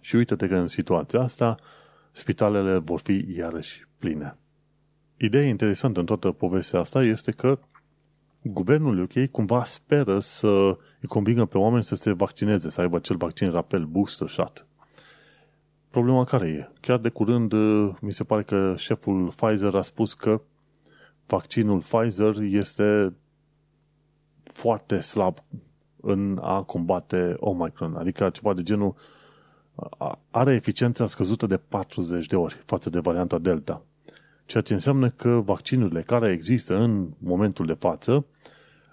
Și uite-te că în situația asta, spitalele vor fi iarăși pline. Ideea interesantă în toată povestea asta este că guvernul UK cumva speră să îi convingă pe oameni să se vaccineze, să aibă acel vaccin rapel booster shot. Problema care e? Chiar de curând mi se pare că șeful Pfizer a spus că vaccinul Pfizer este foarte slab în a combate Omicron, adică ceva de genul are eficiența scăzută de 40 de ori față de varianta Delta. Ceea ce înseamnă că vaccinurile care există în momentul de față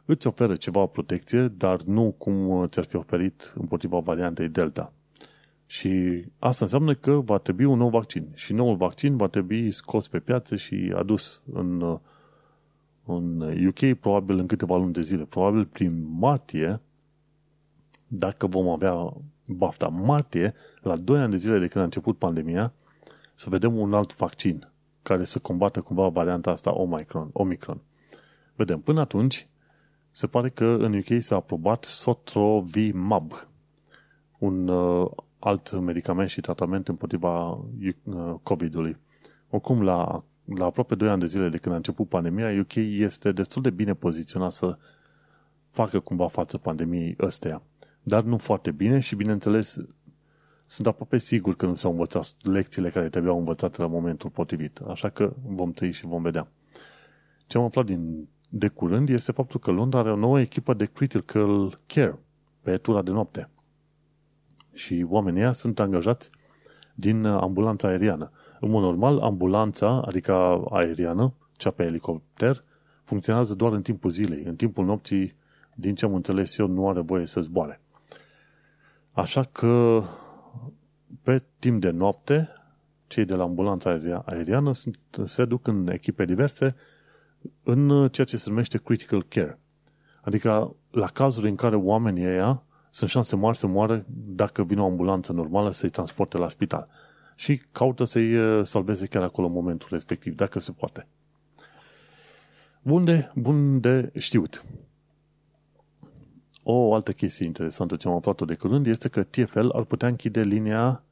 îți oferă ceva protecție, dar nu cum ți-ar fi oferit împotriva variantei Delta. Și asta înseamnă că va trebui un nou vaccin. Și noul vaccin va trebui scos pe piață și adus în, în UK probabil în câteva luni de zile. Probabil prin martie, dacă vom avea bafta martie, la 2 ani de zile de când a început pandemia, să vedem un alt vaccin care să combată cumva varianta asta Omicron. Omicron. Vedem, până atunci, se pare că în UK s-a aprobat Sotrovimab, un uh, alt medicament și tratament împotriva uh, COVID-ului. Oricum, la, la aproape 2 ani de zile de când a început pandemia, UK este destul de bine poziționat să facă cumva față pandemiei ăsteia. Dar nu foarte bine și, bineînțeles, sunt aproape sigur că nu s-au învățat lecțiile care trebuiau învățate la momentul potrivit. Așa că vom trăi și vom vedea. Ce am aflat din, de curând este faptul că Londra are o nouă echipă de critical care pe tura de noapte. Și oamenii ăia sunt angajați din ambulanța aeriană. În mod normal, ambulanța, adică aeriană, cea pe elicopter, funcționează doar în timpul zilei. În timpul nopții, din ce am înțeles eu, nu are voie să zboare. Așa că pe timp de noapte, cei de la ambulanța aeriană sunt, se duc în echipe diverse în ceea ce se numește critical care. Adică la cazuri în care oamenii ăia sunt șanse mari să moară dacă vine o ambulanță normală să-i transporte la spital. Și caută să-i uh, salveze chiar acolo în momentul respectiv, dacă se poate. Bun de, bun de știut. O altă chestie interesantă ce am aflat-o de curând este că TFL ar putea închide linia,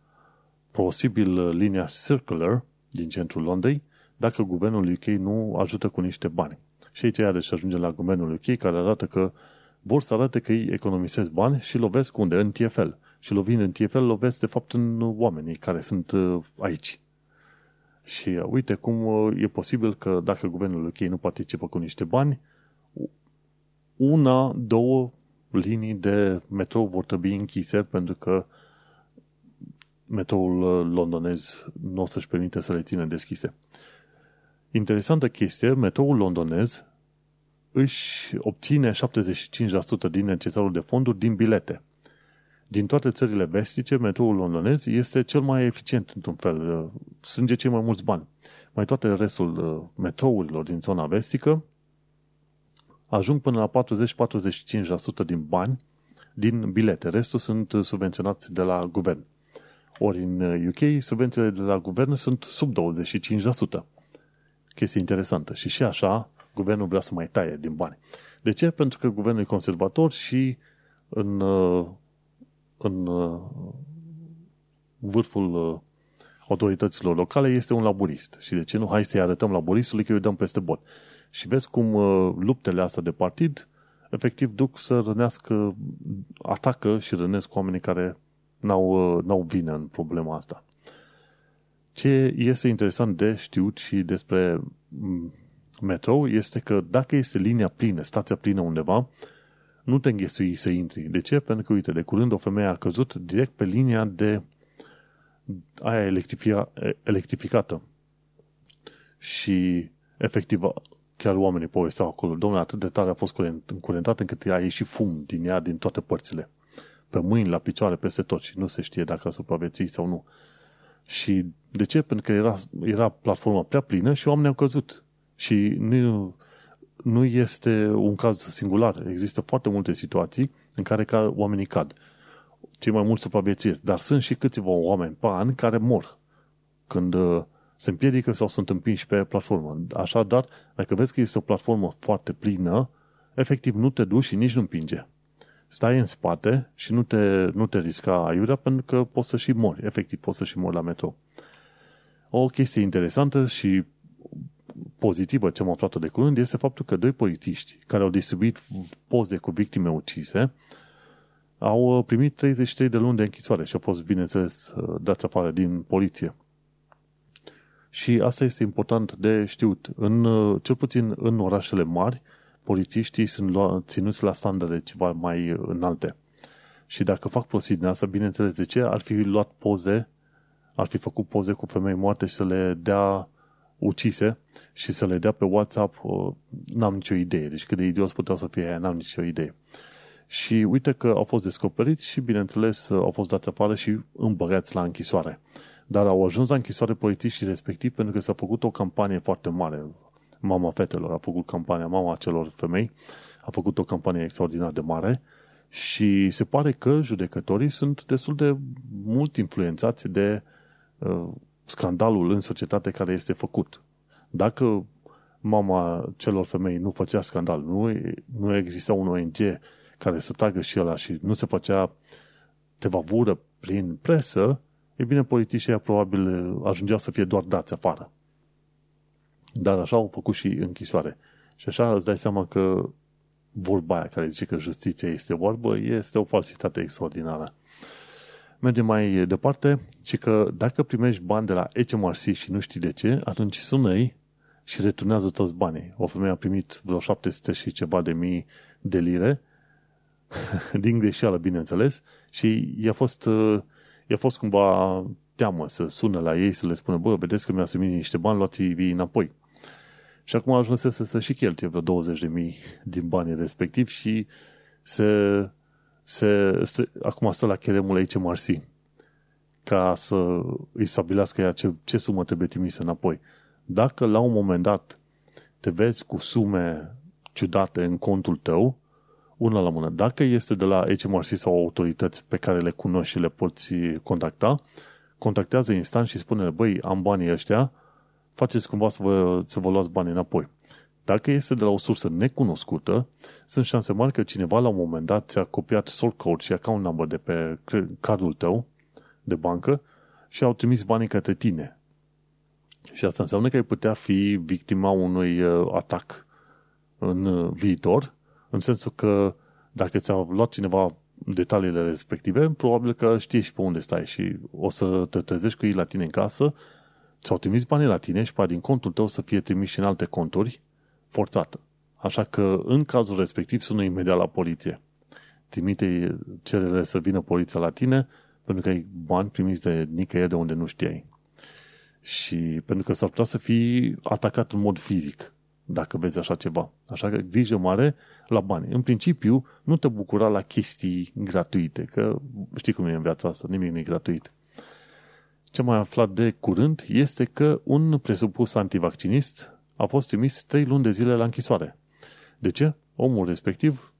posibil linia Circular din centrul Londrei, dacă guvernul UK nu ajută cu niște bani. Și aici iarăși ajunge la guvernul UK care arată că vor să arate că îi economisesc bani și lovesc unde? În TFL. Și lovind în TFL, lovesc de fapt în oamenii care sunt uh, aici. Și uh, uite cum uh, e posibil că dacă guvernul UK nu participă cu niște bani, una, două linii de metrou vor trebui închise pentru că metroul uh, londonez nu o să-și permite să le țină deschise. Interesantă chestie, metroul londonez își obține 75% din necesarul de fonduri din bilete. Din toate țările vestice, metroul londonez este cel mai eficient într-un fel. Uh, Sânge cei mai mulți bani. Mai toate restul uh, metrourilor din zona vestică ajung până la 40-45% din bani din bilete. Restul sunt subvenționați de la guvern. Ori în UK, subvențiile de la guvern sunt sub 25%. Chestie interesantă. Și și așa, guvernul vrea să mai taie din bani. De ce? Pentru că guvernul e conservator și în, uh, în uh, vârful uh, autorităților locale este un laborist. Și de ce nu? Hai să-i arătăm laboristului că îi dăm peste bot. Și vezi cum luptele astea de partid efectiv duc să rănească, atacă și rănesc oamenii care n-au, n-au vină în problema asta. Ce este interesant de știut și despre metrou este că dacă este linia plină, stația plină undeva, nu te înghesui să intri. De ce? Pentru că, uite, de curând o femeie a căzut direct pe linia de aia electrifica, electrificată. Și, efectiv, chiar oamenii povesteau acolo, domnule, atât de tare a fost încurentat încât a ieșit fum din ea, din toate părțile. Pe mâini, la picioare, peste tot și nu se știe dacă a supraviețuit sau nu. Și de ce? Pentru că era, era platforma prea plină și oamenii au căzut. Și nu, nu este un caz singular. Există foarte multe situații în care ca oamenii cad. Cei mai mulți supraviețuiesc. Dar sunt și câțiva oameni pe an care mor când uh, se împiedică sau sunt împinși pe platformă. Așadar, dacă vezi că este o platformă foarte plină, efectiv nu te duci și nici nu împinge. Stai în spate și nu te, nu te risca aiurea pentru că poți să și mori. Efectiv, poți să și mori la metro. O chestie interesantă și pozitivă ce am aflat de curând este faptul că doi polițiști care au distribuit poze cu victime ucise au primit 33 de luni de închisoare și au fost, bineînțeles, dați afară din poliție. Și asta este important de știut. În, cel puțin în orașele mari, polițiștii sunt lua, ținuți la standarde ceva mai înalte. Și dacă fac prostii din asta, bineînțeles de ce, ar fi luat poze, ar fi făcut poze cu femei moarte și să le dea ucise și să le dea pe WhatsApp, n-am nicio idee. Deci cât de idios putea să fie aia, n-am nicio idee. Și uite că au fost descoperiți și, bineînțeles, au fost dați afară și îmbăgați la închisoare. Dar au ajuns la închisoare polițiștii respectiv pentru că s-a făcut o campanie foarte mare. Mama fetelor a făcut campania, mama acelor femei a făcut o campanie extraordinar de mare și se pare că judecătorii sunt destul de mult influențați de uh, scandalul în societate care este făcut. Dacă mama celor femei nu făcea scandal, nu, nu exista un ONG care să tragă și ăla și nu se făcea tevavură prin presă, e bine, polițiștii probabil ajungeau să fie doar dați afară. Dar așa au făcut și închisoare. Și așa îți dai seama că vorba aia care zice că justiția este vorbă este o falsitate extraordinară. Mergem mai departe și că dacă primești bani de la HMRC și nu știi de ce, atunci sună și returnează toți banii. O femeie a primit vreo 700 și ceva de mii de lire din greșeală, bineînțeles, și i-a fost, i-a fost cumva teamă să sună la ei să le spună, bă, vedeți că mi-a primit niște bani, luați-i înapoi. Și acum ajunsese să și cheltuie vreo 20 de mii din banii respectiv și se se, se, acum stă la cheremul HMRC ca să îi stabilească ea ce, ce sumă trebuie trimisă înapoi. Dacă la un moment dat te vezi cu sume ciudate în contul tău, una la mână. Dacă este de la HMRC sau autorități pe care le cunoști și le poți contacta, contactează instant și spune băi, am banii ăștia, faceți cumva să vă, să vă luați banii înapoi. Dacă este de la o sursă necunoscută, sunt șanse mari că cineva la un moment dat ți-a copiat sort code și account number de pe cardul tău de bancă și au trimis banii către tine. Și asta înseamnă că ai putea fi victima unui uh, atac în uh, viitor, în sensul că dacă ți-a luat cineva detaliile respective, probabil că știi și pe unde stai și o să te trezești cu ei la tine în casă, ți-au trimis banii la tine și pe din contul tău să fie trimis și în alte conturi forțată. Așa că, în cazul respectiv, sună imediat la poliție. Trimite cerere să vină poliția la tine, pentru că ai bani primiți de nicăieri de unde nu știai. Și pentru că s-ar putea să fii atacat în mod fizic, dacă vezi așa ceva. Așa că grijă mare la bani. În principiu, nu te bucura la chestii gratuite, că știi cum e în viața asta, nimic nu e gratuit. Ce mai aflat de curând este că un presupus antivaccinist a fost trimis trei luni de zile la închisoare. De ce? Omul respectiv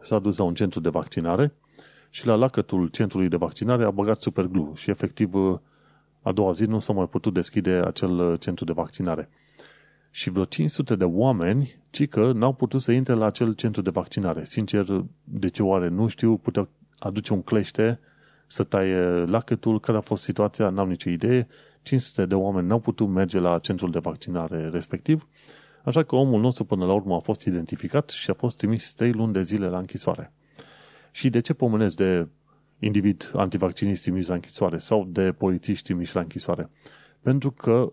s-a dus la un centru de vaccinare și la lacătul centrului de vaccinare a băgat superglu și efectiv a doua zi nu s-a mai putut deschide acel centru de vaccinare. și vreo 500 de oameni, ci că n-au putut să intre la acel centru de vaccinare. Sincer, de ce oare nu știu, puteau aduce un clește să taie lacătul, care a fost situația, n-am nicio idee. 500 de oameni n-au putut merge la centrul de vaccinare respectiv, așa că omul nostru până la urmă a fost identificat și a fost trimis 3 luni de zile la închisoare. Și de ce pomenesc de individ antivaccinist trimis la închisoare sau de polițiști trimiși la închisoare? Pentru că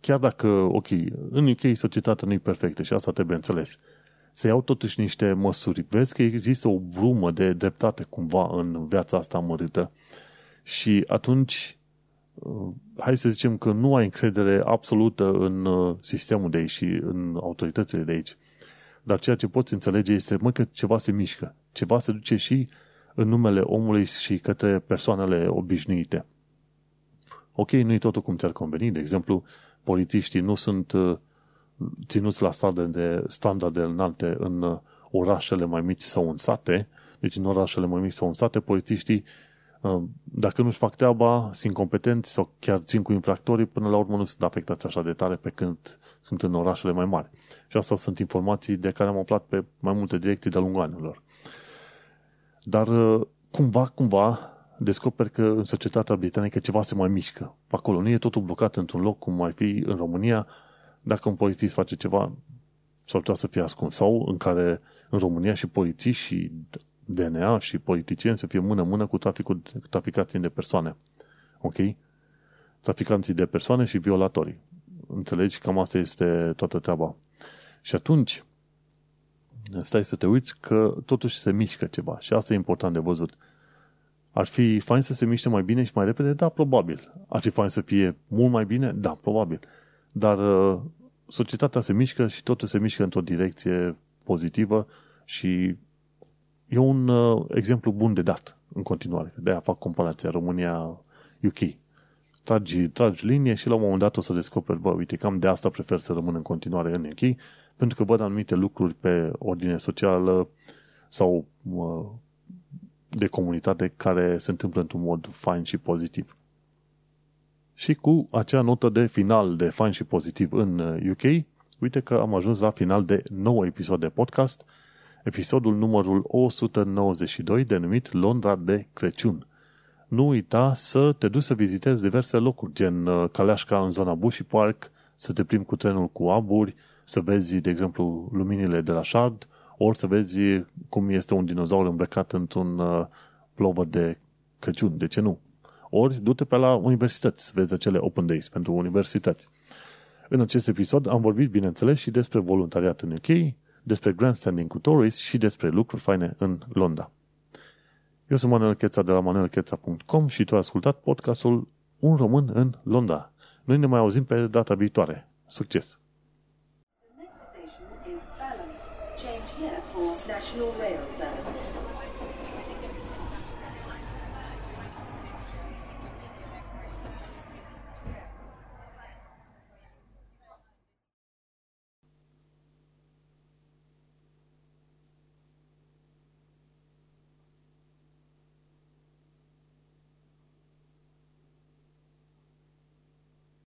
chiar dacă, ok, în UK societatea nu e perfectă și asta trebuie înțeles, se iau totuși niște măsuri. Vezi că există o brumă de dreptate cumva în viața asta amărâtă și atunci uh, hai să zicem că nu ai încredere absolută în uh, sistemul de aici și în autoritățile de aici. Dar ceea ce poți înțelege este, mă, că ceva se mișcă. Ceva se duce și în numele omului și către persoanele obișnuite. Ok, nu e totul cum ți-ar conveni. De exemplu, polițiștii nu sunt uh, ținuți la standarde, standarde înalte în uh, orașele mai mici sau în sate. Deci în orașele mai mici sau în sate, polițiștii, uh, dacă nu-și fac treaba, sunt incompetenți sau chiar țin cu infractorii, până la urmă nu sunt afectați așa de tare pe când sunt în orașele mai mari. Și asta sunt informații de care am aflat pe mai multe direcții de-a lungul anilor. Dar cumva, cumva, descoperi că în societatea britanică ceva se mai mișcă. Acolo nu e totul blocat într-un loc cum mai fi în România. Dacă un polițist face ceva, s-ar putea să fie ascuns. Sau în care în România și polițiști și DNA și politicieni să fie mână-mână cu traficul, traficații de persoane. Ok? Traficanții de persoane și violatorii. Înțelegi? Cam asta este toată treaba. Și atunci, stai să te uiți că totuși se mișcă ceva. Și asta e important de văzut. Ar fi fain să se miște mai bine și mai repede? Da, probabil. Ar fi fain să fie mult mai bine? Da, probabil. Dar uh, societatea se mișcă și totul se mișcă într-o direcție pozitivă și e un uh, exemplu bun de dat în continuare. De a fac comparația România-UK. Tragi, tragi linie și la un moment dat o să descoperi, bă, uite, cam de asta prefer să rămân în continuare în UK, pentru că văd anumite lucruri pe ordine socială sau uh, de comunitate care se întâmplă într-un mod fain și pozitiv. Și cu acea notă de final de fain și pozitiv în UK, uh, uite că am ajuns la final de 9 episod de podcast, episodul numărul 192 denumit Londra de Crăciun. Nu uita să te duci să vizitezi diverse locuri, gen uh, Caleașca în zona Bushy Park, să te plimbi cu trenul cu aburi, să vezi, de exemplu, luminile de la Shard, ori să vezi cum este un dinozaur îmbrăcat într-un uh, plovăr de Crăciun. De ce nu? Ori du-te pe la universități să vezi acele open days pentru universități. În acest episod am vorbit, bineînțeles, și despre voluntariat în UK, despre grandstanding cu tourists și despre lucruri faine în Londra. Eu sunt Manuel Cheța de la manuelcheța.com și tu ai ascultat podcastul Un român în Londra. Noi ne mai auzim pe data viitoare. Succes!